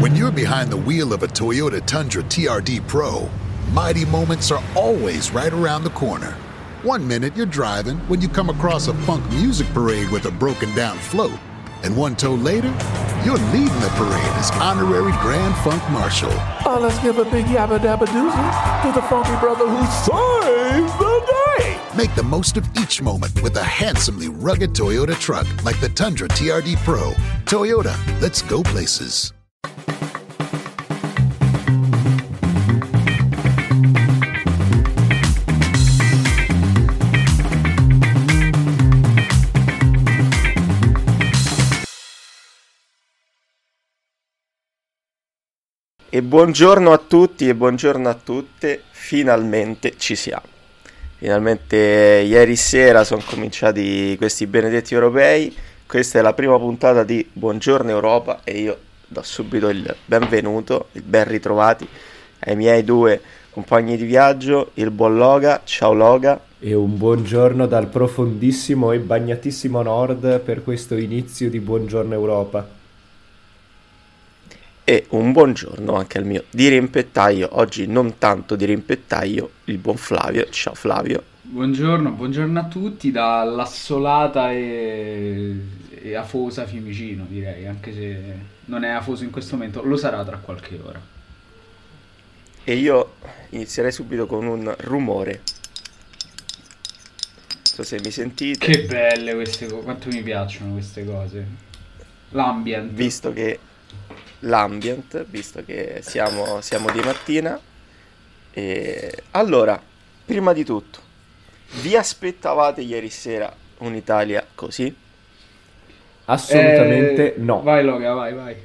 When you're behind the wheel of a Toyota Tundra TRD Pro, mighty moments are always right around the corner. One minute you're driving when you come across a funk music parade with a broken down float. And one tow later, you're leading the parade as honorary Grand Funk Marshal. Oh, let's give a big yabba dabba doozy to the funky brother who saves the day. Make the most of each moment with a handsomely rugged Toyota truck like the Tundra TRD Pro. Toyota, let's go places. E buongiorno a tutti e buongiorno a tutte, finalmente ci siamo. Finalmente ieri sera sono cominciati questi benedetti europei, questa è la prima puntata di Buongiorno Europa e io do subito il benvenuto, il ben ritrovati ai miei due compagni di viaggio, il buon Loga, ciao Loga. E un buongiorno dal profondissimo e bagnatissimo nord per questo inizio di Buongiorno Europa e un buongiorno anche al mio dirimpettaio, oggi non tanto dirimpettaio, il buon Flavio. Ciao Flavio. Buongiorno, buongiorno a tutti dall'assolata e, e afosa Fiumicino direi, anche se non è afoso in questo momento, lo sarà tra qualche ora. E io inizierei subito con un rumore. Non so se mi sentite. Che belle queste cose, quanto mi piacciono queste cose. L'ambient. Visto che l'ambient, visto che siamo, siamo di mattina. E allora, prima di tutto, vi aspettavate ieri sera un'Italia così? Assolutamente Eh, no. Vai Loga, vai, vai.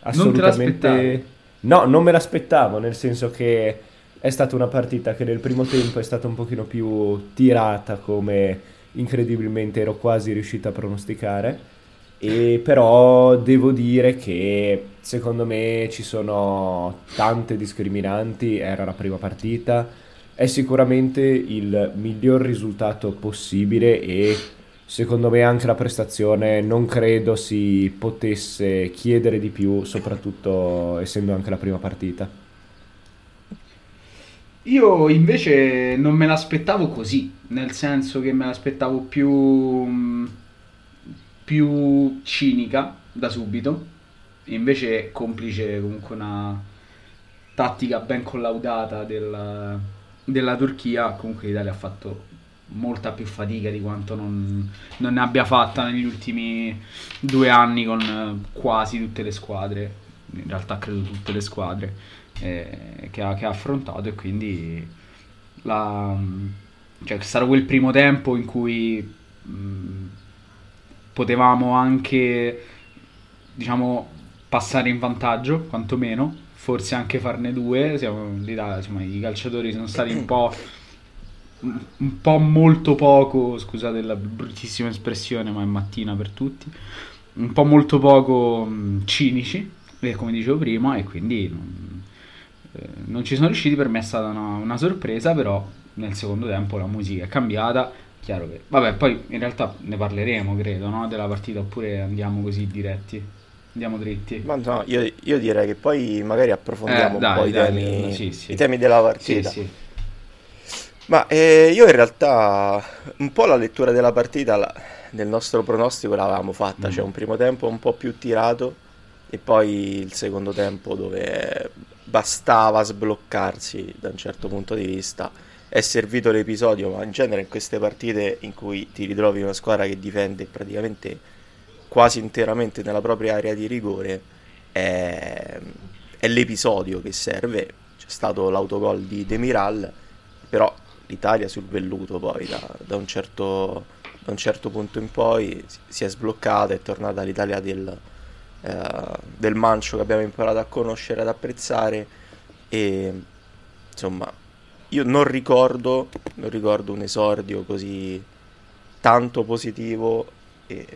Assolutamente no, non me l'aspettavo, nel senso che è stata una partita che nel primo tempo è stata un pochino più tirata, come incredibilmente ero quasi riuscito a pronosticare. E però devo dire che secondo me ci sono tante discriminanti, era la prima partita, è sicuramente il miglior risultato possibile e secondo me anche la prestazione non credo si potesse chiedere di più, soprattutto essendo anche la prima partita. Io invece non me l'aspettavo così, nel senso che me l'aspettavo più, mh, più cinica da subito, invece complice comunque una tattica ben collaudata della, della Turchia, comunque l'Italia ha fatto molta più fatica di quanto non, non ne abbia fatta negli ultimi due anni con eh, quasi tutte le squadre, in realtà credo tutte le squadre eh, che, ha, che ha affrontato e quindi la, cioè, è stato quel primo tempo in cui mh, potevamo anche diciamo passare in vantaggio quantomeno forse anche farne due siamo, insomma, i calciatori sono stati un po' un po' molto poco scusate la bruttissima espressione ma è mattina per tutti un po' molto poco mh, cinici eh, come dicevo prima e quindi non, eh, non ci sono riusciti per me è stata una, una sorpresa però nel secondo tempo la musica è cambiata chiaro che vabbè poi in realtà ne parleremo credo no? della partita oppure andiamo così diretti andiamo dritti Ma no, io, io direi che poi magari approfondiamo Eh, un dai, po' i dai, temi, sì, sì. i temi della sì partita. sì Ma eh, io in realtà un po' la lettura della partita la- nel nostro pronostico l'avevamo fatta, Mm. cioè un primo tempo un po' più tirato e poi il secondo tempo dove bastava sbloccarsi da un certo punto di vista. È servito l'episodio, ma in genere in queste partite in cui ti ritrovi una squadra che difende praticamente quasi interamente nella propria area di rigore, è, è l'episodio che serve. C'è stato l'autogol di Demiral, però l'Italia sul velluto poi da, da un certo, da un certo punto in poi si- è sbloccata, è tornata l'Italia del, eh, del mancio che abbiamo imparato a conoscere, ad apprezzare e insomma io non ricordo, non ricordo un esordio così tanto positivo eh,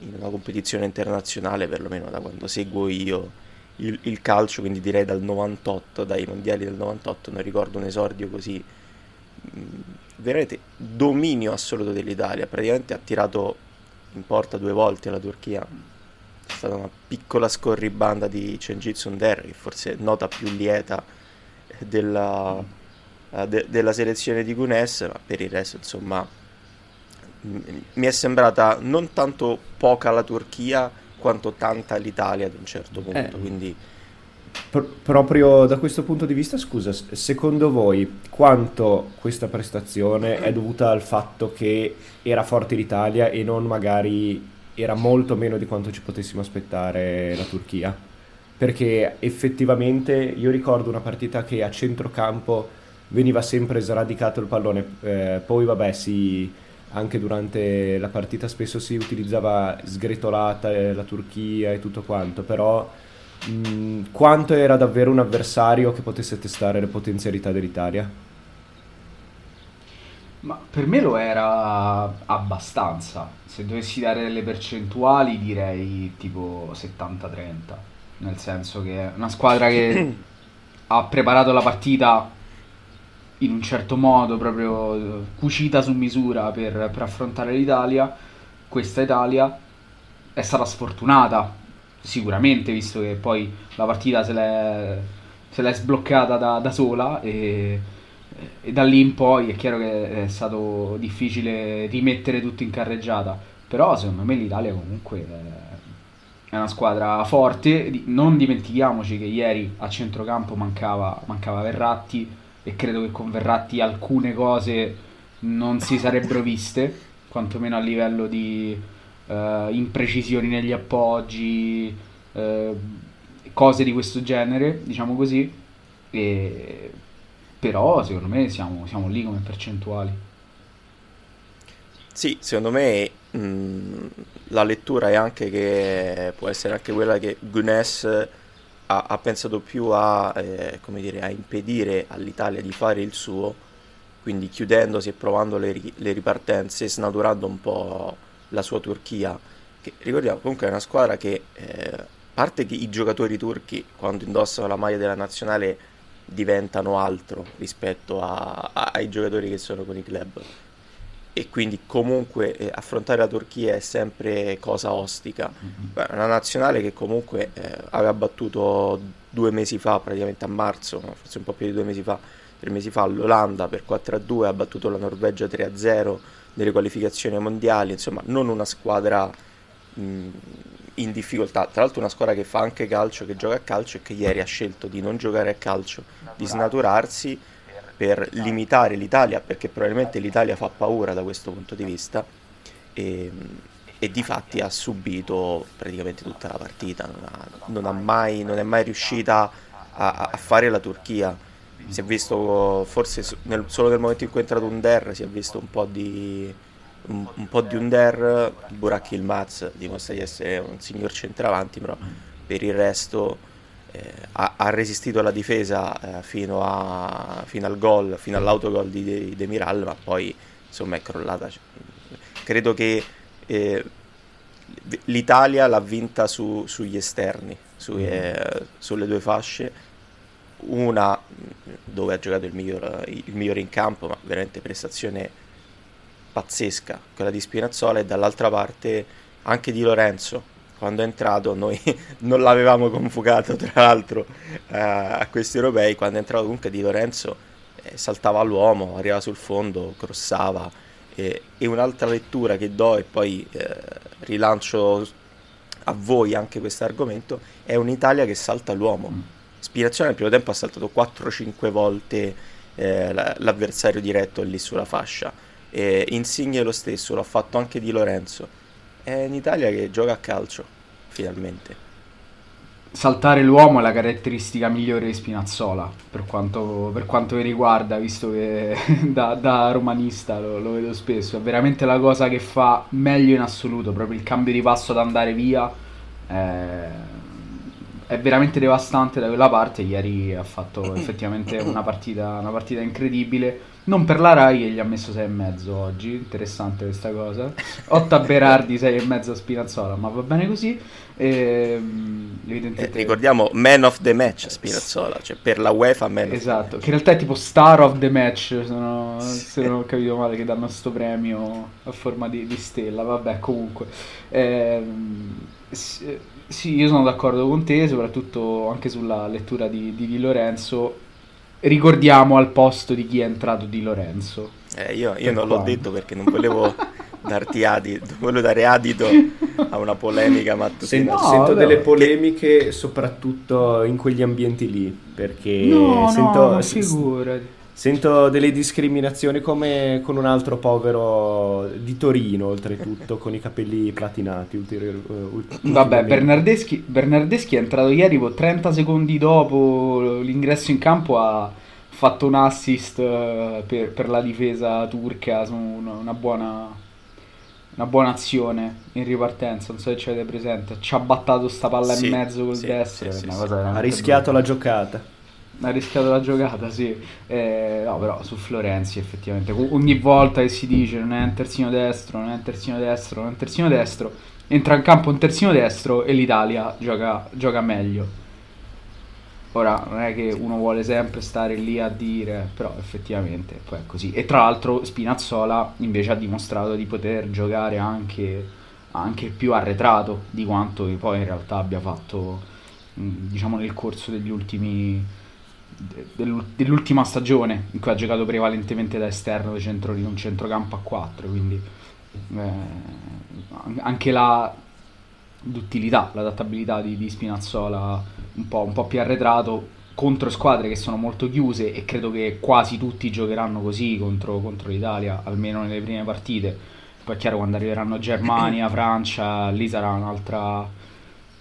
in una competizione internazionale, perlomeno da quando seguo io il, il calcio, quindi direi dal 98, dai mondiali del 98, non ricordo un esordio così mh, veramente dominio assoluto dell'Italia, praticamente ha tirato in porta due volte la Turchia. È stata una piccola scorribanda di Cengiz Sunder, che forse nota più lieta della, eh, de- della selezione di Gunes, ma per il resto insomma mi è sembrata non tanto poca la Turchia quanto tanta l'Italia ad un certo punto, eh. quindi Pr- proprio da questo punto di vista, scusa, secondo voi quanto questa prestazione è dovuta al fatto che era forte l'Italia e non magari era molto meno di quanto ci potessimo aspettare la Turchia? Perché effettivamente io ricordo una partita che a centrocampo veniva sempre sradicato il pallone, eh, poi vabbè si anche durante la partita spesso si utilizzava sgretolata eh, la Turchia e tutto quanto, però mh, mm, quanto era davvero un avversario che potesse testare le potenzialità dell'Italia? Ma per me lo era abbastanza. Se dovessi dare delle percentuali direi tipo 70-30. Nel senso che è una squadra che ha preparato la partita in un certo modo, proprio cucita su misura per, per affrontare l'Italia. Questa Italia è stata sfortunata sicuramente, visto che poi la partita se l'è, se l'è sbloccata da, da sola e, e, da lì in poi è chiaro che è stato difficile rimettere tutto in carreggiata, però secondo me l'Italia comunque è una squadra forte, non dimentichiamoci che ieri a centrocampo mancava, mancava Verratti e credo che con Verratti alcune cose non si sarebbero viste, quantomeno a livello di uh, imprecisioni negli appoggi, uh, cose di questo genere, diciamo così. E... Però secondo me siamo, siamo lì come percentuali. Sì, secondo me mh, la lettura è anche che può essere anche quella che Gunes ha, ha pensato più a, eh, dire, a, impedire all'Italia di fare il suo, quindi chiudendosi e provando le, le ripartenze, snaturando un po' la sua Turchia, che ricordiamo comunque è una squadra che, eh, a parte che i giocatori turchi quando indossano la maglia della nazionale diventano altro rispetto a, a, ai giocatori che sono con i club e quindi comunque eh, affrontare la Turchia è sempre cosa ostica. Mm-hmm. Una nazionale che comunque eh, aveva battuto due mesi fa, praticamente a marzo, forse un po' più di due mesi fa, tre mesi fa, l'Olanda per 4-2, ha battuto la Norvegia 3-0 nelle qualificazioni mondiali, insomma non una squadra mh, in difficoltà, tra l'altro una squadra che fa anche calcio, che gioca a calcio e che ieri ha scelto di non giocare a calcio, di snaturarsi per limitare l'Italia, perché probabilmente l'Italia fa paura da questo punto di vista, e, e di fatti ha subito praticamente tutta la partita, non, ha, non, ha mai, non è mai riuscita a, a, fare la Turchia. Si è visto forse nel, solo nel momento in cui è entrato Under, si è visto un po' di, un, un po' di Under, Burak Ilmaz dimostra di essere un signor centravanti, però per il resto ha, ha, resistito alla difesa eh, fino, a, fino, al gol, fino all'autogol di, di Demiral, ma poi insomma è crollata. Credo che eh, l'Italia l'ha vinta su, sugli esterni, su, mm. eh, sulle due fasce. Una dove ha giocato il migliore il miglior in campo, ma veramente prestazione pazzesca, quella di Spinazzola, e dall'altra parte anche di Lorenzo, quando è entrato noi non l'avevamo convocato tra l'altro eh, a questi europei. Quando è entrato comunque Di Lorenzo eh, saltava l'uomo arrivava sul fondo crossava. Eh, e un'altra lettura che do e poi eh, rilancio a voi anche questo argomento è un'Italia che salta l'uomo mm. Spirazione nel primo tempo ha saltato 4-5 volte eh, l'avversario diretto lì sulla fascia. Insigne lo stesso l'ha fatto anche Di Lorenzo è in Italia che gioca a calcio, finalmente. Saltare l'uomo è la caratteristica migliore di Spinazzola, per quanto, per quanto mi riguarda, visto che da, da romanista lo, lo, vedo spesso. È veramente la cosa che fa meglio in assoluto, proprio il cambio di passo ad andare via. È, è veramente devastante da quella parte. Ieri ha fatto effettivamente una partita, una partita incredibile non per la Rai che gli ha messo 6,5 oggi, interessante questa cosa. 8 a Berardi, 6,5 a Spinazzola, ma va bene così. Ehm, eh, ricordiamo Man of the Match Spinazzola, cioè per la UEFA Man Esatto, che in realtà è tipo Star of the Match, se non, se non ho capito male, che danno questo premio a forma di, di stella, vabbè comunque. Ehm, Sì, io sono d'accordo con te, soprattutto anche sulla lettura di, di Di Lorenzo. Ricordiamo al posto di chi è entrato Di Lorenzo. Eh, io, io non l'ho detto perché non volevo darti adito, volevo dare adito a una polemica mattutina. Sento, No, sento vabbè. delle polemiche soprattutto in quegli ambienti lì, perché no, sento, no, ma figurati. Sento delle discriminazioni come con un altro povero di Torino, oltretutto, con i capelli platinati. ulterior- eh, ult- Vabbè. Bernardeschi, Bernardeschi è entrato ieri, poi 30 secondi dopo l'ingresso in campo ha fatto un assist eh, per, per la difesa turca su una, una buona, una buona azione in ripartenza, non so se ci avete presente, ci ha battato sta palla Sì, in mezzo col sì, destro, sì, sì. Ha rischiato la brutta. giocata. Ha rischiato la giocata, sì. Eh, no, però su Florenzi effettivamente ogni volta che si dice non è un terzino destro, non è un terzino destro, non è un terzino destro, entra in campo un terzino destro e l'Italia gioca, gioca meglio. Ora non è che uno vuole sempre stare lì a dire, però effettivamente poi è così. E tra l'altro Spinazzola invece ha dimostrato di poter giocare anche, anche più arretrato di quanto poi in realtà abbia fatto diciamo nel corso degli ultimi dell'ultima stagione in cui ha giocato prevalentemente da esterno di, centro, di un centrocampo a 4 quindi eh, an- anche la l'utilità, l'adattabilità di, di Spinazzola un po', un po' più arretrato contro squadre che sono molto chiuse e credo che quasi tutti giocheranno così contro, contro l'Italia, almeno nelle prime partite. Poi è chiaro quando arriveranno Germania, Francia, lì sarà un'altra,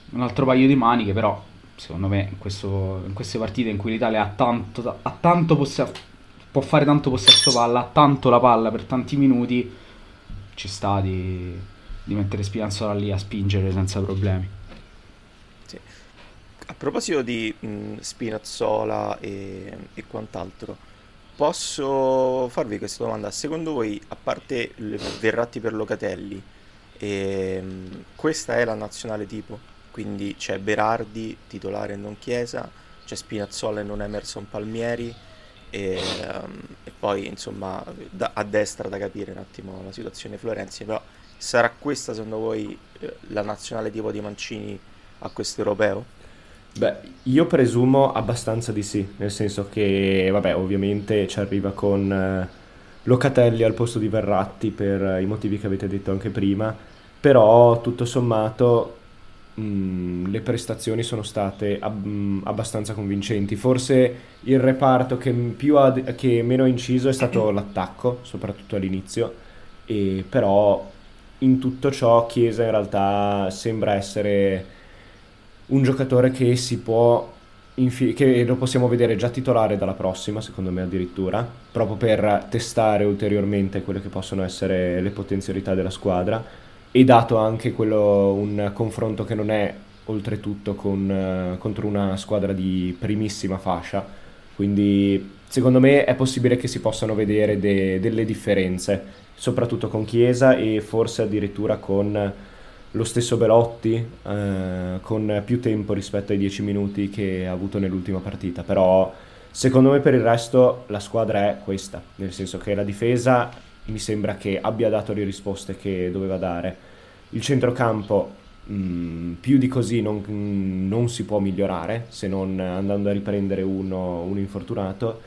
un altro paio di maniche, però secondo me in, questo- in queste partite in cui l'Italia ha tanto, ha tanto posse- può fare tanto possesso palla, ha tanto la palla per tanti minuti, ci sta di, di mettere Spinazzola lì a spingere senza problemi. Sì. A proposito di mh, Spinazzola e, e quant'altro, posso farvi questa domanda? Secondo voi, a parte Verratti per Locatelli, ehm, questa è la nazionale tipo? Quindi c'è Berardi, titolare non Chiesa, c'è Spinazzola e non Emerson Palmieri, e, ehm, e poi insomma da- a destra da capire un attimo la situazione Florenzi, però sarà questa secondo voi eh, la nazionale tipo di Mancini a questo europeo? Beh, io presumo abbastanza di sì, nel senso che, vabbè, ovviamente ci arriva con eh, Locatelli al posto di Verratti per eh, i motivi che avete detto anche prima, però tutto sommato mh, le prestazioni sono state ab- mh, abbastanza convincenti. Forse il reparto che, più ha, che meno ha inciso è stato l'attacco, soprattutto all'inizio, e però in tutto ciò Chiesa in realtà sembra essere un giocatore che si può infi- che lo possiamo vedere già titolare dalla prossima, secondo me addirittura, proprio per testare ulteriormente quelle che possono essere le potenzialità della squadra e dato anche quello un confronto che non è oltretutto con, eh, contro una squadra di primissima fascia, quindi secondo me è possibile che si possano vedere de- delle differenze, soprattutto con Chiesa e forse addirittura con lo stesso Belotti eh, con più tempo rispetto ai 10 minuti che ha avuto nell'ultima partita, però secondo me per il resto la squadra è questa, nel senso che la difesa mi sembra che abbia dato le risposte che doveva dare, il centrocampo mh, più di così non, non si può migliorare se non andando a riprendere uno, un infortunato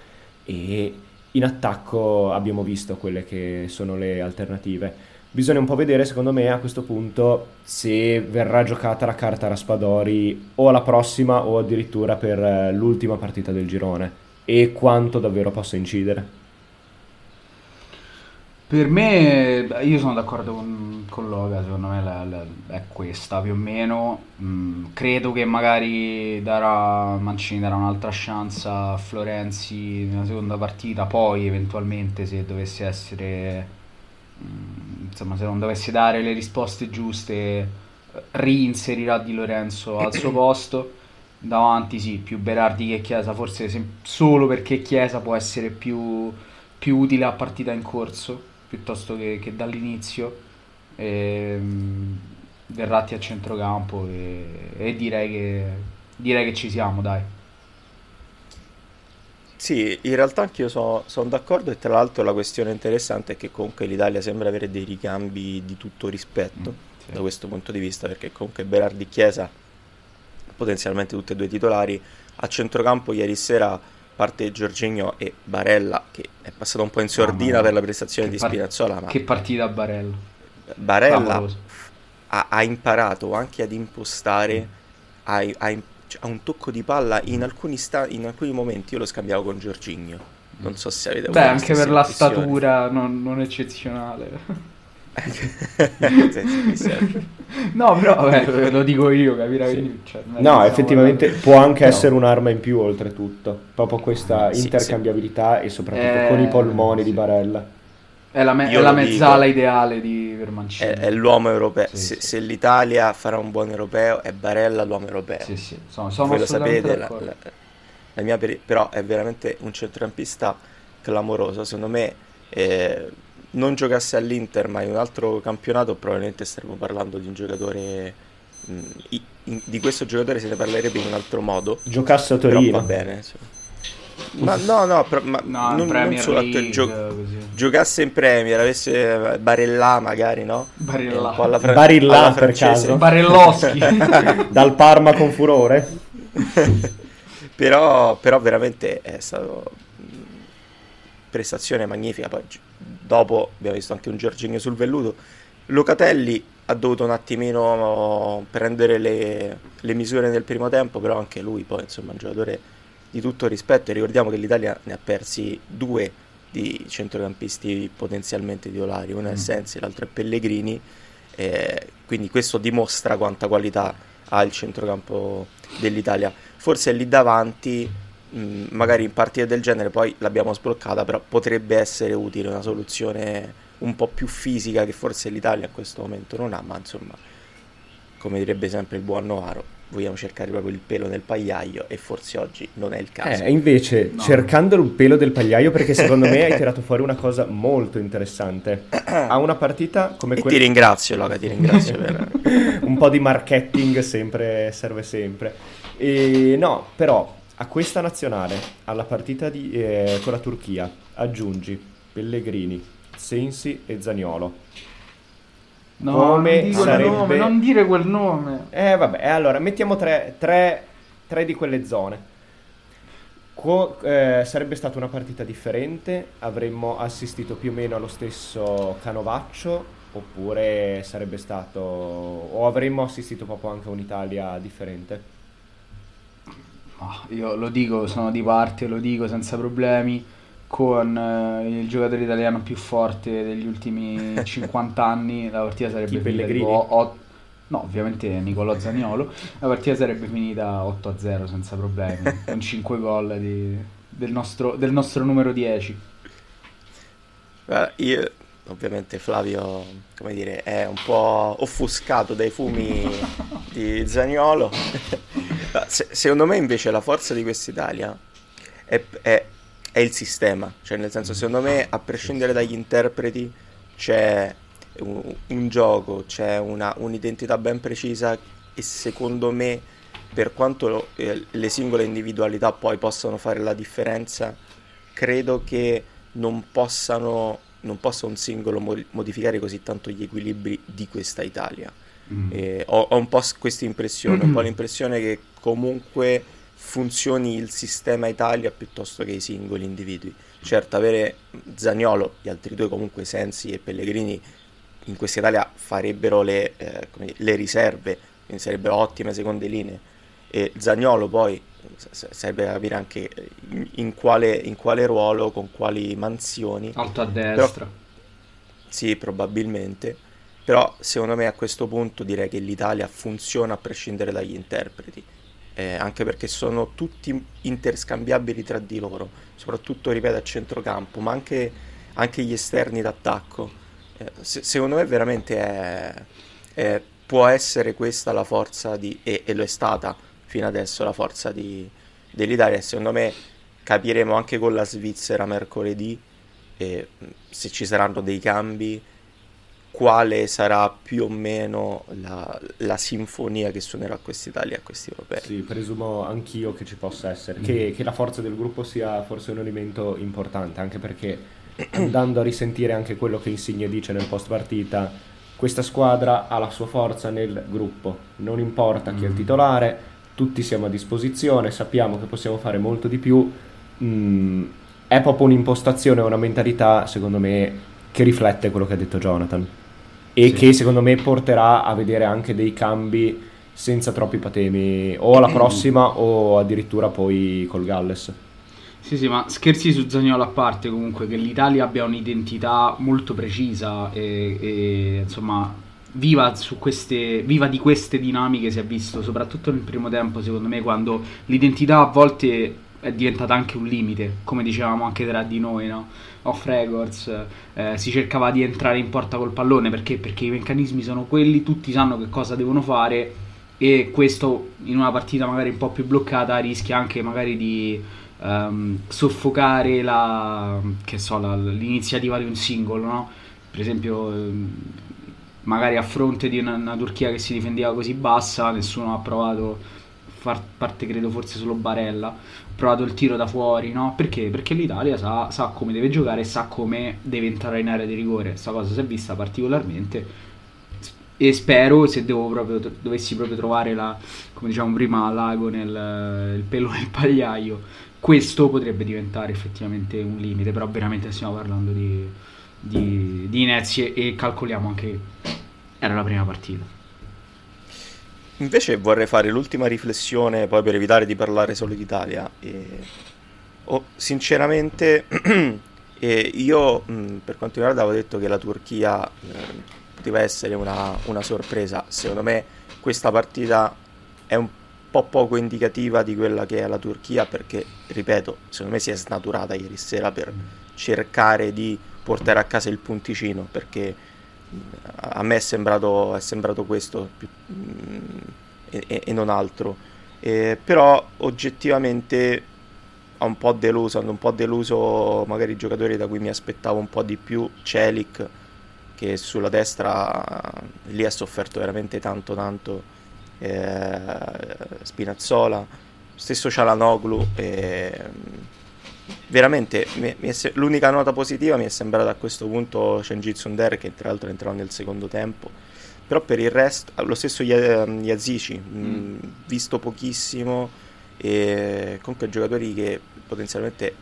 e in attacco abbiamo visto quelle che sono le alternative. Bisogna un po' vedere, secondo me, a questo punto se verrà giocata la carta Raspadori o alla prossima o addirittura per eh, l'ultima partita del girone e quanto davvero possa incidere. Per me, io sono d'accordo con, con Loga, secondo me la- la- è questa più o meno. Mm, credo che magari darà, Mancini darà un'altra chance a Florenzi nella seconda partita, poi eventualmente se dovesse essere, mm, insomma, se non dovesse dare le risposte giuste, reinserirà Di Lorenzo al suo posto. Davanti sì, più Berardi che Chiesa, forse sem- solo perché Chiesa può essere più, più utile a partita in corso piuttosto che, che dall'inizio. Ehm, Verratti a centrocampo e, e direi che, direi che ci siamo, dai. Sì, in realtà anche io sono d'accordo e tra l'altro la questione interessante è che comunque l'Italia sembra avere dei ricambi di tutto rispetto Mm, sì. da questo punto di vista perché comunque Berardi Chiesa potenzialmente tutti e due titolari. A centrocampo ieri sera parte Giorginio e Barella che è passato un po' in sordina Mamma per la prestazione di par- Spinazzola, ma Che partita Barella. Barella ha, ha imparato anche ad impostare, ha, ha im- cioè, ha un tocco di palla in alcuni, sta- in alcuni momenti. Io lo scambiavo con Giorginio. Non so se avete Beh, anche per la statura non, non eccezionale. Sì, sì, sì. no, però vabbè, lo dico io, capirai? Cioè, non è che No, effettivamente parlando- può anche Però- essere un'arma in più oltretutto, proprio questa Sì, intercambiabilità e soprattutto Eh, con i polmoni di sì. Barella. È la, me- è la mezzala dico. ideale di per Mancini. È, è l'uomo europeo. Sì, se, sì. se l'Italia farà un buon europeo, è Barella l'uomo europeo. Sì, sì, sono, sono Voi lo sapete, la, la- la mia peri- però è veramente un centrocampista clamoroso. Secondo me, eh, non giocasse all'Inter, ma in un altro campionato, probabilmente staremmo parlando di un giocatore. mh, i- in- di questo giocatore se ne parlerebbe in un altro modo. Giocasse a Torino. va bene. insomma. Ma no, no, però- ma No, non, non Premier solo League, atto- gio- così. giocasse in Premier, avesse Barella magari, no? Barella. Eh, alla fra- Barilla, alla per caso? Barelloschi. Dal Parma con furore. però, però veramente è stato prestazione magnifica. Poi dopo abbiamo visto anche un Giorginio sul velluto. Locatelli ha dovuto un attimino prendere le, le misure nel primo tempo, però anche lui poi insomma è un giocatore di tutto rispetto. E ricordiamo che l'Italia ne ha persi due di centrocampisti potenzialmente titolari, uno è Sensi, l'altro è Pellegrini. eh, quindi questo dimostra quanta qualità ha il centrocampo dell'Italia. Forse lì davanti, mh, magari in partite del genere, poi l'abbiamo sbloccata, però potrebbe essere utile una soluzione un po' più fisica che forse l'Italia in questo momento non ha, ma insomma, come direbbe sempre il buon Novaro, vogliamo cercare proprio il pelo nel pagliaio e forse oggi non è il caso. Eh, invece, No. cercando il pelo del pagliaio, perché secondo me hai tirato fuori una cosa molto interessante. Ha una partita come e ti quella... ringrazio, Loga, ti ringrazio per... un po' di marketing sempre, serve sempre. E no, però a questa nazionale, alla partita di, eh, con la Turchia, aggiungi Pellegrini, Sensi e Zaniolo. No, Come non, dico sarebbe- nome, non dire quel nome. Eh vabbè, allora mettiamo tre, tre- tre di quelle zone. Co- eh, sarebbe stata una partita differente, avremmo assistito più o meno allo stesso canovaccio, oppure sarebbe stato... o avremmo assistito proprio anche a un'Italia differente. Ah, io lo dico, sono di parte, lo dico senza problemi, con eh, il giocatore italiano più forte degli ultimi 50 anni, la partita sarebbe finita Pellegrini? tipo o- No, ovviamente Nicolò Zaniolo, la partita sarebbe finita 8-0 senza problemi, con 5 gol di- del, nostro, del nostro numero 10. Guarda, io, ovviamente Flavio, come dire, è un po' offuscato dai fumi di Zaniolo. Se- secondo me invece la forza di quest'Italia è, è- è il sistema, cioè nel senso secondo me a prescindere dagli interpreti c'è un, un gioco, c'è una- un'identità ben precisa e secondo me per quanto eh, le singole individualità poi possano fare la differenza, credo che non possano non possa un singolo mo- modificare così tanto gli equilibri di questa Italia. E ho, ho un po' questa impressione, un po' l'impressione che comunque funzioni il sistema Italia piuttosto che i singoli individui. Certo, avere Zaniolo, gli altri due comunque Sensi e Pellegrini in questa Italia farebbero le, eh, dire, le riserve, quindi sarebbero ottime seconde linee. E Zaniolo poi serve capire anche in, in quale, in quale ruolo, con quali mansioni. Alto a destra. Sì, probabilmente. Però secondo me a questo punto direi che l'Italia funziona a prescindere dagli interpreti. Eh, anche perché sono tutti interscambiabili tra di loro, soprattutto ripeto a centrocampo, ma anche, anche gli esterni d'attacco. Eh, se- secondo me veramente è- è- può essere questa la forza di, e, e lo è stata fino adesso la forza di- dell'Italia. Secondo me capiremo anche con la Svizzera mercoledì e mh, se ci saranno dei cambi, quale sarà più o meno la, la sinfonia che suonerà quest'Italia a questi europei. Sì, presumo anch'io che ci possa essere, che, che la forza del gruppo sia forse un elemento importante, anche perché andando a risentire anche quello che Insigne dice nel post partita, questa squadra ha la sua forza nel gruppo, non importa chi è il titolare, tutti siamo a disposizione, sappiamo che possiamo fare molto di più. Mm, è proprio un'impostazione, una mentalità, secondo me, che riflette quello che ha detto Jonathan e sì. che secondo me porterà a vedere anche dei cambi senza troppi patemi o alla prossima o addirittura poi col Galles. Sì, sì, ma scherzi su Zagnolo a parte comunque che l'Italia abbia un'identità molto precisa e, e insomma viva, queste, viva, di queste dinamiche si è visto soprattutto nel primo tempo secondo me quando l'identità a volte è diventata anche un limite come dicevamo anche tra di noi no? off records eh, si cercava di entrare in porta col pallone perché? perché i meccanismi sono quelli tutti sanno che cosa devono fare e questo in una partita magari un po' più bloccata rischia anche magari di um, soffocare la, so, la, l'iniziativa di un singolo no? per esempio um, magari a fronte di una, una, Turchia che si difendeva così bassa, nessuno ha provato, a parte credo forse solo Barella, provato il tiro da fuori, no? Perché? Perché l'Italia sa, sa come deve giocare e sa come deve entrare in area di rigore. Questa cosa si è vista particolarmente e spero se proprio, dovessi proprio trovare la, come diciamo prima l'ago nel il pelo nel pagliaio questo potrebbe diventare effettivamente un limite però veramente stiamo parlando di, di, di inezie e calcoliamo anche era la prima partita. Invece vorrei fare l'ultima riflessione, poi per evitare di parlare solo d'Italia. E... Oh, sinceramente, e io mh, per quanto riguarda avevo detto che la Turchia eh, poteva essere una, una, sorpresa. Secondo me questa partita è un po' poco indicativa di quella che è la Turchia perché, ripeto, secondo me si è snaturata ieri sera per cercare di portare a casa il punticino perché a me è sembrato, è sembrato questo più, mm, e, e, non altro. Eh, però oggettivamente ha un po' deluso, hanno un po' deluso magari i giocatori da cui mi aspettavo un po' di più. Celic, che sulla destra lì ha sofferto veramente tanto tanto. Eh, Spinazzola, stesso Cialanoglu. Eh, veramente mi, mi se- l'unica nota positiva mi è sembrata a questo punto Shenji Tsunder che tra l'altro entrò nel secondo tempo però per il resto lo stesso ehm, Yazici mm. mm. visto pochissimo e comunque giocatori che potenzialmente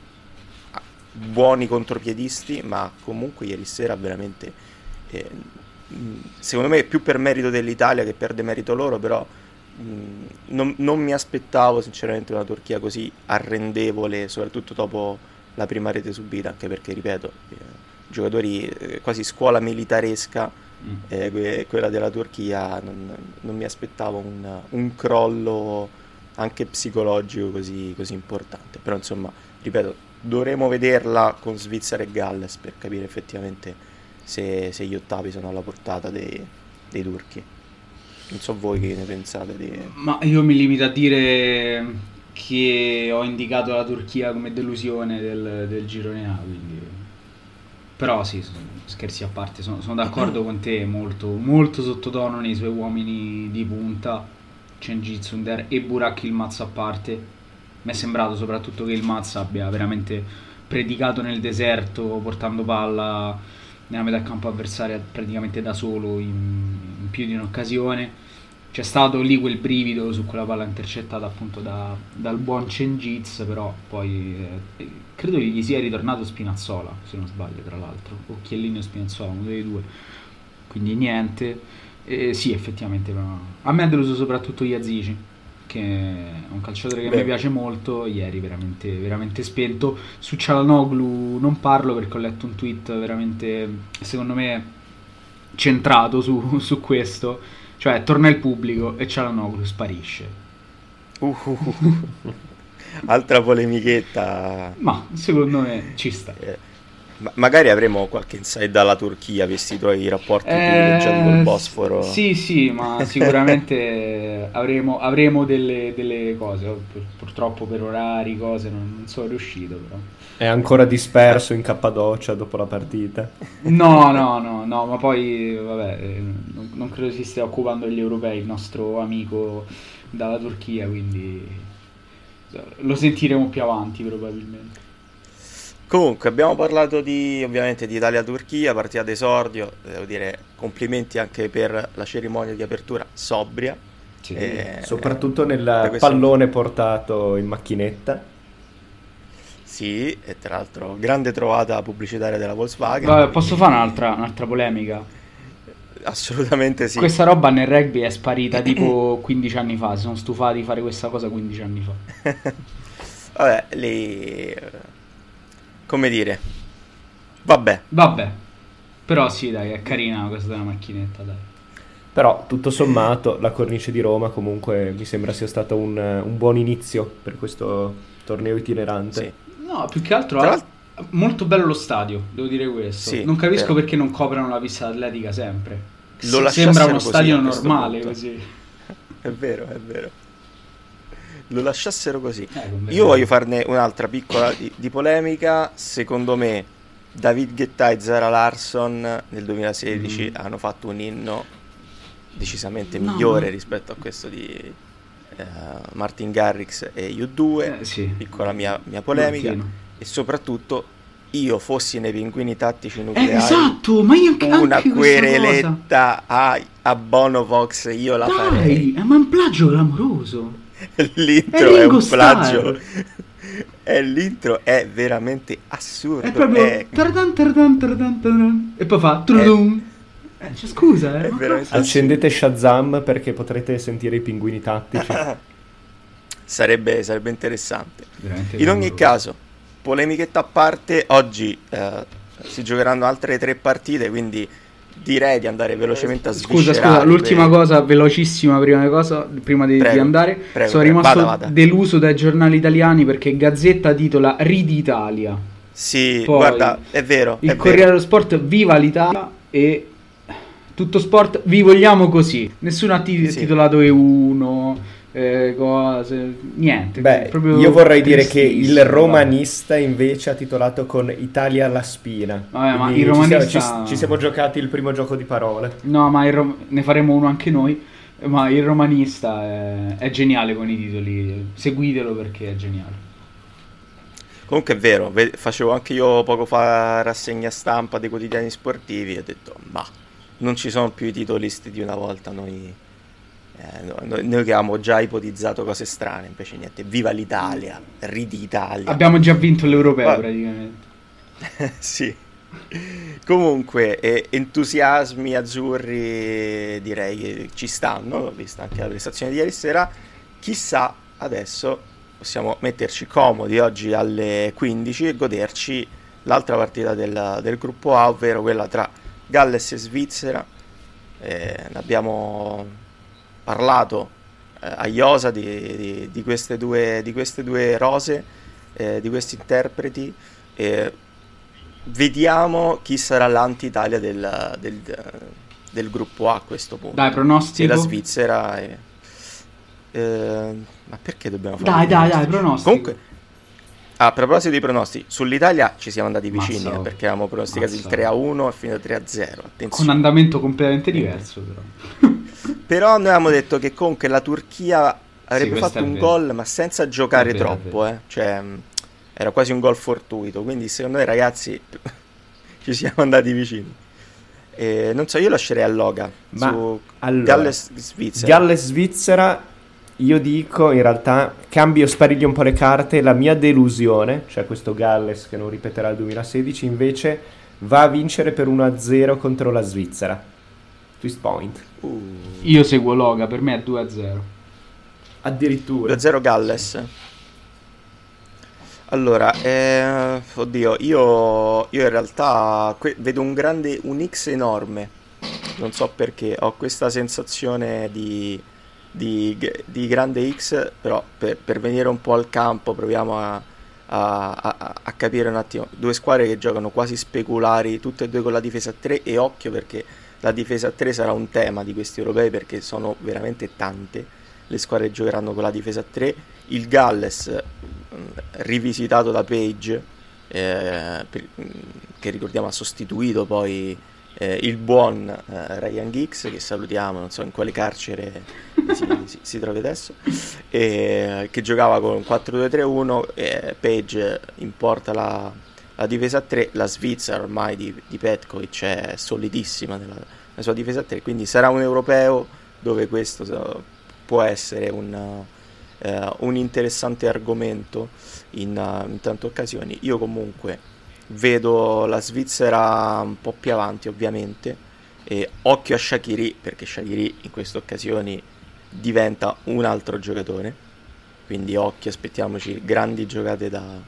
buoni contropiedisti ma comunque ieri sera veramente eh, mm, secondo me più per merito dell'Italia che per demerito loro però non, non, mi aspettavo sinceramente una Turchia così arrendevole, soprattutto dopo la prima rete subita, anche perché, ripeto, eh, giocatori eh, quasi scuola militaresca, mm. eh, quella della Turchia, non, non mi aspettavo un, un, crollo anche psicologico così, così importante. Però insomma, ripeto, dovremo vederla con Svizzera e Galles per capire effettivamente se, se gli ottavi sono alla portata dei, dei turchi. Non so voi che ne pensate di... Ma io mi limito a dire che ho indicato la Turchia come delusione del, del girone A, quindi... Però sì, scherzi a parte, sono, sono d'accordo con te, molto, molto sottotono nei suoi uomini di punta, Cengiz Sunder e Burak il Mazza a parte. Mi è sembrato soprattutto che il Mazza abbia veramente predicato nel deserto, portando palla nella metà campo avversaria praticamente da solo in, in più di un'occasione. C'è stato lì quel brivido su quella palla intercettata appunto da, dal buon Cengiz, però poi eh, credo gli sia ritornato Spinazzola, se non sbaglio tra l'altro, o Chiellini o Spinazzola, uno dei due. Quindi niente. Eh, sì, effettivamente, a me ha deluso soprattutto Iazici che è un calciatore che Beh. mi piace molto, ieri veramente, veramente spento. Su Cialanoglu non parlo perché ho letto un tweet veramente, secondo me, centrato su, su questo, cioè torna il pubblico e Cialanoglu sparisce. Uh, uh, uh. Altra polemichetta. Ma secondo me ci sta. Eh ma magari avremo qualche insight dalla Turchia, visti i tuoi rapporti eh, privilegiati col Bosforo. Sì, sì, ma sicuramente avremo, avremo delle, delle, cose. Pur, purtroppo per orari, cose, non, non, sono riuscito. Però. È ancora disperso in Cappadocia dopo la partita? No, no, no, no, ma poi, vabbè, non, non credo si stia occupando gli europei, il nostro amico dalla Turchia, quindi lo sentiremo più avanti probabilmente. Comunque abbiamo parlato di ovviamente di Italia-Turchia, partita d'esordio, devo dire complimenti anche per la cerimonia di apertura sobria, Sì. Eh, Soprattutto nel pallone portato in macchinetta. Sì, e tra l'altro grande trovata pubblicitaria della Volkswagen. Vabbè, posso fare un'altra, un'altra polemica? Assolutamente sì. Questa roba nel rugby è sparita tipo 15 anni fa. Si sono stufati di fare questa cosa 15 anni fa. Vabbè, lì... Come dire... Vabbè, Vabbè, però sì, dai, è carina questa della macchinetta, dai. Però tutto sommato la cornice di Roma comunque mi sembra sia stato un, un buon inizio per questo torneo itinerante. sì. No, più che altro Tra molto bello lo stadio, devo dire questo. Sì, non capisco vero. perché non coprano la pista atletica sempre. Lo Sembra uno stadio normale punto. così. È vero, è vero. Lo lasciassero così. Eh, Io voglio farne un'altra piccola di, di polemica. Secondo me, David Guetta e Zara Larson nel 2016 Mm. hanno fatto un inno decisamente No, migliore no. rispetto a questo di eh, Martin Garrix e U2. Eh, sì. Piccola mia, mia polemica. Martino. E soprattutto, io fossi nei pinguini tattici Eh, nucleari. esatto, ma io anche, Una anche quereletta a, a Bono Vox io la farei. Dai, eh, ma è un plagio clamoroso. L'intro È è, un plagio. E l'intro è veramente assurdo. È proprio è- taradan, taradan, taradan, taradan. e poi fa trudum. Eh, cioè, scusa, eh. è ma veramente cosa- Accendete Shazam perché potrete sentire i pinguini tattici. sarebbe, sarebbe interessante. Veramente In ogni caso, polemichetta a parte, oggi eh, si giocheranno altre tre partite, quindi direi di andare velocemente a Scusa, sviscerare scusa, l'ultima per- cosa, velocissima prima, di cosa, prima di, di Prego, andare. prego, Sono prego. rimasto Vada, vada. deluso dai giornali italiani perché Gazzetta titola Ridi Italia. Sì, Poi, guarda, è vero. Il è Corriere vero. dello Sport viva l'Italia e tutto sport vi vogliamo così. Nessuno ha ti- Sì. titolato E1, eh, cose, niente. Beh, proprio io vorrei dire che il romanista invece ha titolato con Italia alla spina. Vabbè, ma Quindi il ci siamo- romanista- Ci, ci siamo giocati il primo gioco di parole. No, ma rom- ne faremo uno anche noi. Ma il romanista è, è geniale con i titoli. Seguitelo perché è geniale. Comunque è vero, ve- facevo anche io poco fa rassegna stampa dei quotidiani sportivi e ho detto, ma non ci sono più i titolisti di una volta, noi, eh, no- noi, noi che avevamo già ipotizzato cose strane, invece niente, viva l'Italia, ridi Italia. Abbiamo già vinto l'europeo Va- praticamente. sì. Comunque, eh, entusiasmi azzurri direi che ci stanno, ho visto anche la prestazione di ieri sera. Chissà, adesso possiamo metterci comodi oggi alle 15 e goderci l'altra partita del, del gruppo A, ovvero quella tra Galles e Svizzera. Eh, ne abbiamo parlato eh, a Iosa di, di- di queste due, di queste due rose, eh, di questi interpreti. E vediamo chi sarà l'anti-Italia del, del- del gruppo A a questo punto. Dai, pronostico. la Svizzera è... eh, ma perché dobbiamo fare Dai, dai, dai, pronostico. Comunque, a proposito di pronostici, sull'Italia ci siamo andati vicini Mazza, eh, perché avevamo pronosticato il Mazza. 3 a 1 e finito 3 a 0. Con Attenzione. andamento completamente diverso, però. Però noi avevamo detto che comunque la Turchia avrebbe questo fatto un vero. gol, ma senza giocare vero, troppo, eh. Cioè, era quasi un gol fortuito. Quindi, secondo me, ragazzi, ci siamo andati vicini. Eh, non so, io lascerei a Loga Ma, su allora, Galles Svizzera. Galles Svizzera, io dico in realtà cambio, spariglio un po' le carte, la mia delusione, cioè questo Galles che non ripeterà il 2016, invece va a vincere per 1-0 contro la Svizzera. Twist point. Uh, Io seguo Loga, per me è 2-0. Addirittura. 2-0 Galles. Allora, eh, oddio, io, io in realtà que- vedo un grande, un X enorme. Non so perché, ho questa sensazione di, di, di grande X, però per, per venire un po' al campo proviamo a, a- a- a capire un attimo. Due squadre che giocano quasi speculari, tutte e due con la difesa a 3 e occhio perché la difesa a 3 sarà un tema di questi europei perché sono veramente tante le squadre giocheranno con la difesa a 3. Il Galles, mh, rivisitato da Page, eh, per- mh, che ricordiamo ha sostituito poi eh, il buon eh, Ryan Giggs, che salutiamo, non so in quale carcere si, si- si trovi adesso, che giocava con 4-2-3-1. eh, Page importa la, la difesa a 3, la Svizzera ormai di, di Petkovic è solidissima nella, nella sua difesa a 3, quindi sarà un europeo dove questo può essere un, eh, un interessante argomento in, uh, in tante occasioni. Io comunque vedo la Svizzera un po' più avanti ovviamente e occhio a Shakiri perché Shakiri in queste occasioni diventa un altro giocatore quindi occhio aspettiamoci grandi giocate da,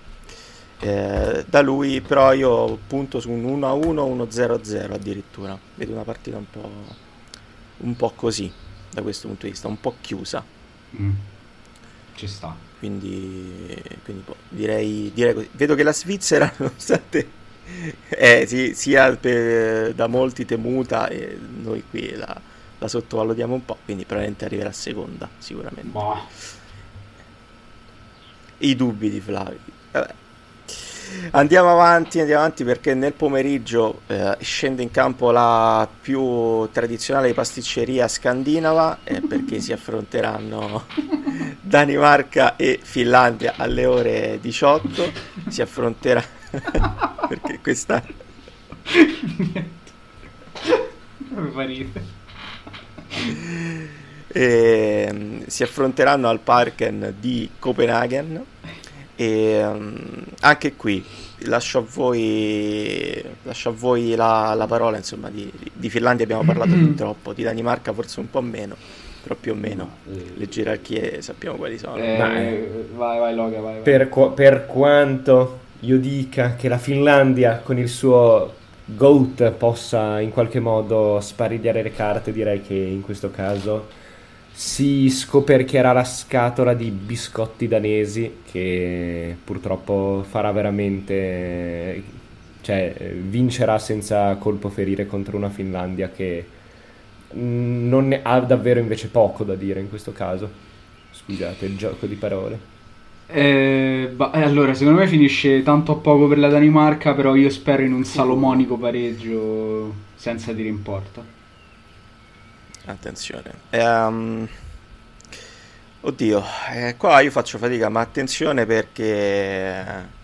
eh, da lui però io punto su un 1-1 1-0-0 addirittura vedo una partita un po', un po' così da questo punto di vista un po' chiusa Mm. Ci sta. quindi, quindi boh, direi, direi così. Vedo che la Svizzera, nonostante è sì, sia per- da molti temuta, e noi qui la, la sottovalutiamo un po', quindi probabilmente arriverà seconda, sicuramente. Boh. I dubbi di Flavio. Vabbè. Andiamo avanti, andiamo avanti perché nel pomeriggio eh, scende in campo la più tradizionale pasticceria scandinava eh, perché si affronteranno Danimarca e Finlandia alle ore 18. Si affronterà perché questa Mi fa ridere. e, si affronteranno al Parken di Copenaghen e mm, anche qui lascio a voi, lascio a voi la, la parola insomma di, di Finlandia abbiamo parlato fin troppo di Danimarca forse un po' meno però più o meno le gerarchie sappiamo quali sono Eh, Dai. vai, vai, Loga, vai. vai. Per, qua- per quanto io dica che la Finlandia con il suo GOAT possa in qualche modo sparigliare le carte, direi che in questo caso si scoperchierà la scatola di biscotti danesi che purtroppo farà veramente, cioè vincerà senza colpo ferire contro una Finlandia che mm, non ne ha davvero invece poco da dire in questo caso. Scusate il gioco di parole. Eh, ba- eh, allora, secondo me finisce tanto a poco per la Danimarca, però io spero in un salomonico pareggio senza dire in porta. Attenzione. Ehm, oddio, eh, qua io faccio fatica, ma attenzione perché...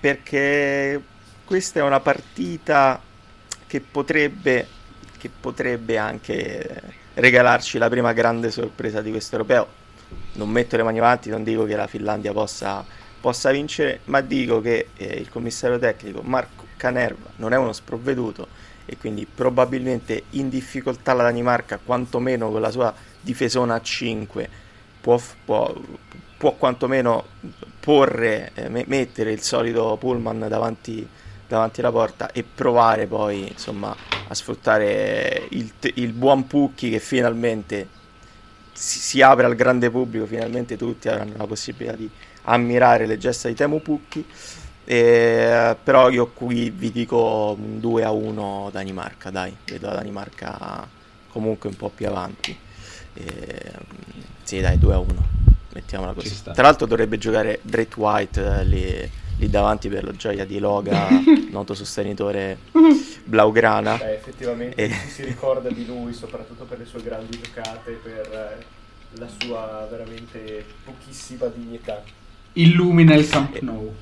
Perché questa è una partita che potrebbe, che potrebbe anche regalarci la prima grande sorpresa di questo europeo. Non metto le mani avanti, non dico che la Finlandia possa, possa vincere, ma dico che eh, il commissario tecnico Marco Canerva non è uno sprovveduto e quindi probabilmente in difficoltà la Danimarca, quantomeno con la sua difesona a 5, può, può, può quantomeno porre, eh, me- mettere il solito pullman davanti, davanti alla porta e provare poi insomma a sfruttare il, il buon Pucchi che finalmente si, si apre al grande pubblico, finalmente tutti avranno la possibilità di ammirare le gesta di Temu Pucchi. Eh, però io qui vi dico un 2 a 1 Danimarca, dai, vedo la Danimarca comunque un po' più avanti. Eh, sì, dai, 2 a 1, mettiamola così. Tra l'altro dovrebbe giocare Brett White eh, lì, lì davanti per la gioia di Loga, noto sostenitore blaugrana. Beh, effettivamente Eh. ci si ricorda di lui soprattutto per le sue grandi giocate, per eh, la sua veramente pochissima dignità. Illumina il Camp Nou.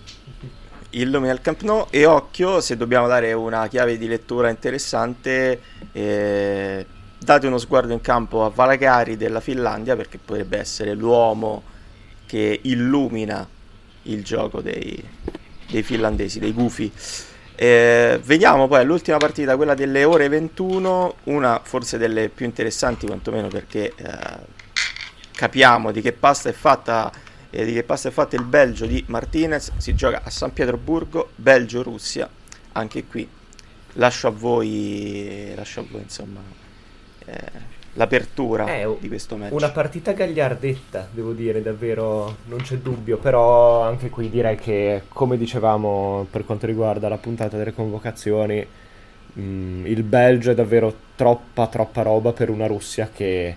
Il Camp Nou e occhio se dobbiamo dare una chiave di lettura interessante eh, date uno sguardo in campo a Valagari della Finlandia perché potrebbe essere l'uomo che illumina il gioco dei, dei finlandesi, dei gufi. Eh, veniamo poi all'ultima partita, quella delle ore 21, una forse delle più interessanti quantomeno perché eh, capiamo di che pasta è fatta eh, di che pasta è fatto il Belgio di Martinez. Si gioca a San Pietroburgo, Belgio-Russia. Anche qui lascio a voi, lascio a voi insomma, eh, l'apertura Eh, di questo match. Una partita gagliardetta, devo dire, davvero, non c'è dubbio, però anche qui direi che, come dicevamo per quanto riguarda la puntata delle convocazioni, mh, il Belgio è davvero troppa, troppa roba per una Russia che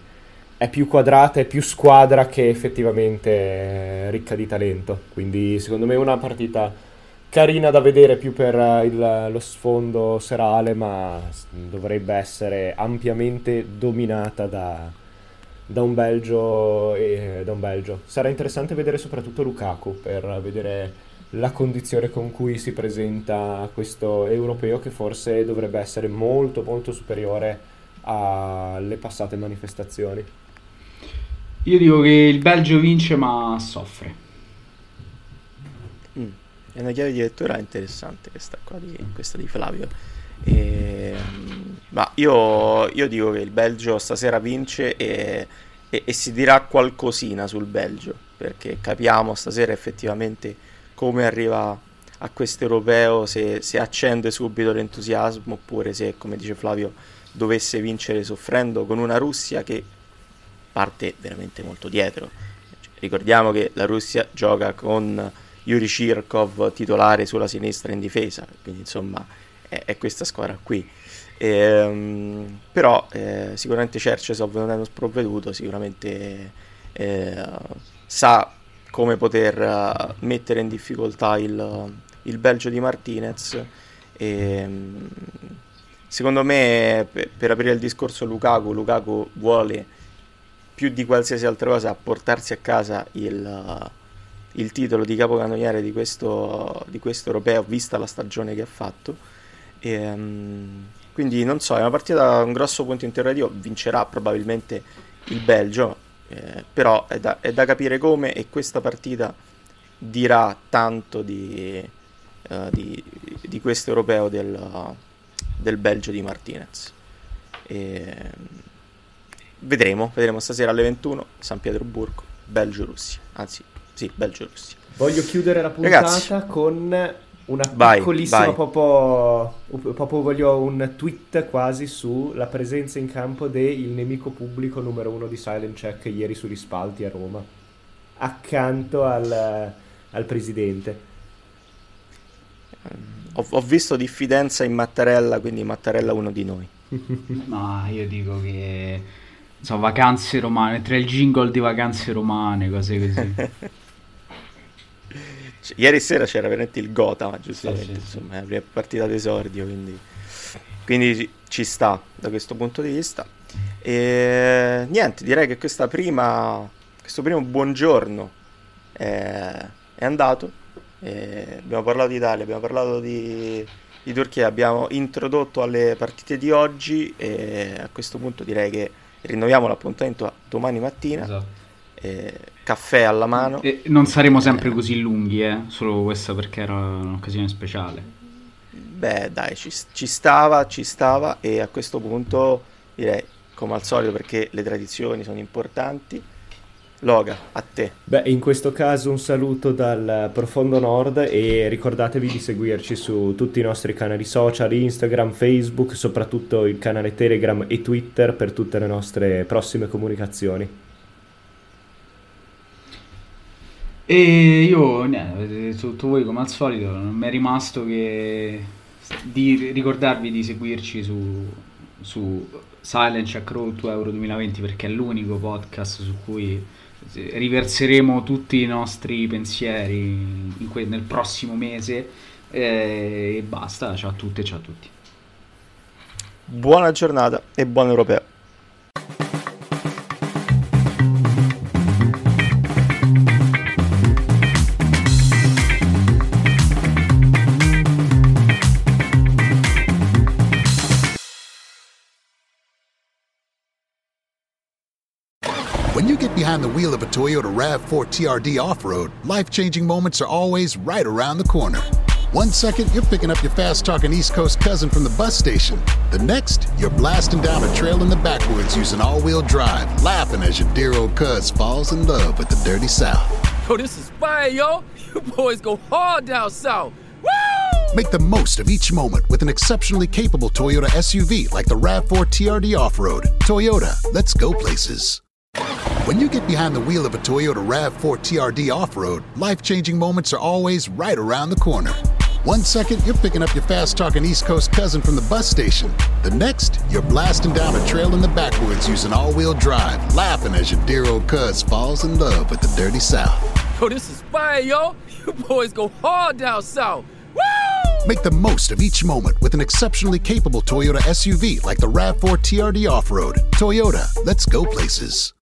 è più quadrata e più squadra che effettivamente ricca di talento. Quindi secondo me è una partita carina da vedere più per eh, il- lo sfondo serale, ma dovrebbe essere ampiamente dominata da, da un Belgio e da un Belgio. Sarà interessante vedere soprattutto Lukaku per vedere la condizione con cui si presenta questo europeo che forse dovrebbe essere molto molto superiore alle passate manifestazioni. Io dico che il Belgio vince ma soffre. Mm. È una chiave di lettura interessante questa qua di, questa di Flavio. E, ma io, io, dico che il Belgio stasera vince e, e, e, si dirà qualcosina sul Belgio perché capiamo stasera effettivamente come arriva a questo europeo, se, se accende subito l'entusiasmo oppure se, come dice Flavio, dovesse vincere soffrendo con una Russia che parte veramente molto dietro. Ricordiamo che la Russia gioca con Yuri Shirkov titolare sulla sinistra in difesa, quindi insomma è, è questa squadra qui. E, um, però eh, sicuramente Cercesov non è uno sprovveduto, sicuramente eh, sa come poter uh, mettere in difficoltà il, il Belgio di Martinez. E, um, secondo me, per, per aprire il discorso Lukaku, Lukaku vuole più di qualsiasi altra cosa portarsi a casa il, il titolo di capocannoniere di questo, di questo europeo, vista la stagione che ha fatto. E, um, quindi non so, è una partita un grosso punto interrogativo, vincerà probabilmente il Belgio, eh, però è da, è da, capire come e questa partita dirà tanto di, uh, di, di questo europeo del, uh, del, Belgio di Martinez. E, vedremo, vedremo stasera alle 21 San Pietroburgo, Belgio-Russia, anzi sì, Belgio-Russia. Voglio chiudere la puntata Ragazzi, con una vai, piccolissima vai. Proprio, proprio voglio un tweet quasi sulla presenza in campo del nemico pubblico numero uno di Silent Check ieri sugli spalti a Roma accanto al, al presidente ho, ho, visto diffidenza in Mattarella quindi Mattarella è uno di noi ma io dico che so, vacanze romane tra il jingle di vacanze romane cose così Cioè, ieri sera c'era veramente il Gotha, giustamente, sì, sì, insomma, è la prima partita d'esordio, quindi, quindi ci sta da questo punto di vista. E niente, direi che questa prima, questo primo buongiorno è, è andato. E abbiamo parlato di Italia, abbiamo parlato di, di Turchia, abbiamo introdotto alle partite di oggi e a questo punto direi che rinnoviamo l'appuntamento a domani mattina. Esatto eh, caffè alla mano. E non saremo sempre eh, così lunghi, eh? solo questa perché era un'occasione speciale. Beh, dai, ci, ci, stava, ci stava e a questo punto direi, come al solito, perché le tradizioni sono importanti. Loga, a te. Beh, in questo caso un saluto dal profondo nord e ricordatevi di seguirci su tutti i nostri canali social, Instagram, Facebook, soprattutto il canale Telegram e Twitter per tutte le nostre prossime comunicazioni. E io, niente, tutto voi come al solito, non mi è rimasto che di ricordarvi di seguirci su, su Silent Check Road to Euro 2020 perché è l'unico podcast su cui riverseremo tutti i nostri pensieri que- nel prossimo mese e basta, ciao a tutte ciao a tutti. Buona giornata e buon europeo. Behind the wheel of a Toyota RAV4 TRD off road, life changing moments are always right around the corner. One second, you're picking up your fast talking East Coast cousin from the bus station. The next, you're blasting down a trail in the backwoods using all wheel drive, laughing as your dear old cuz falls in love with the dirty South. Yo, this is fire, yo. You boys go hard down south. Woo! Make the most of each moment with an exceptionally capable Toyota SUV like the RAV4 TRD Off Road. Toyota, let's go places. When you get behind the wheel of a Toyota RAV4 TRD off road, life changing moments are always right around the corner. One second, you're picking up your fast talking East Coast cousin from the bus station. The next, you're blasting down a trail in the backwoods using all wheel drive, laughing as your dear old cuz falls in love with the dirty South. Yo, this is fire, yo. You boys go hard down south. Woo! Make the most of each moment with an exceptionally capable Toyota SUV like the RAV4 TRD Off Road. Toyota, let's go places.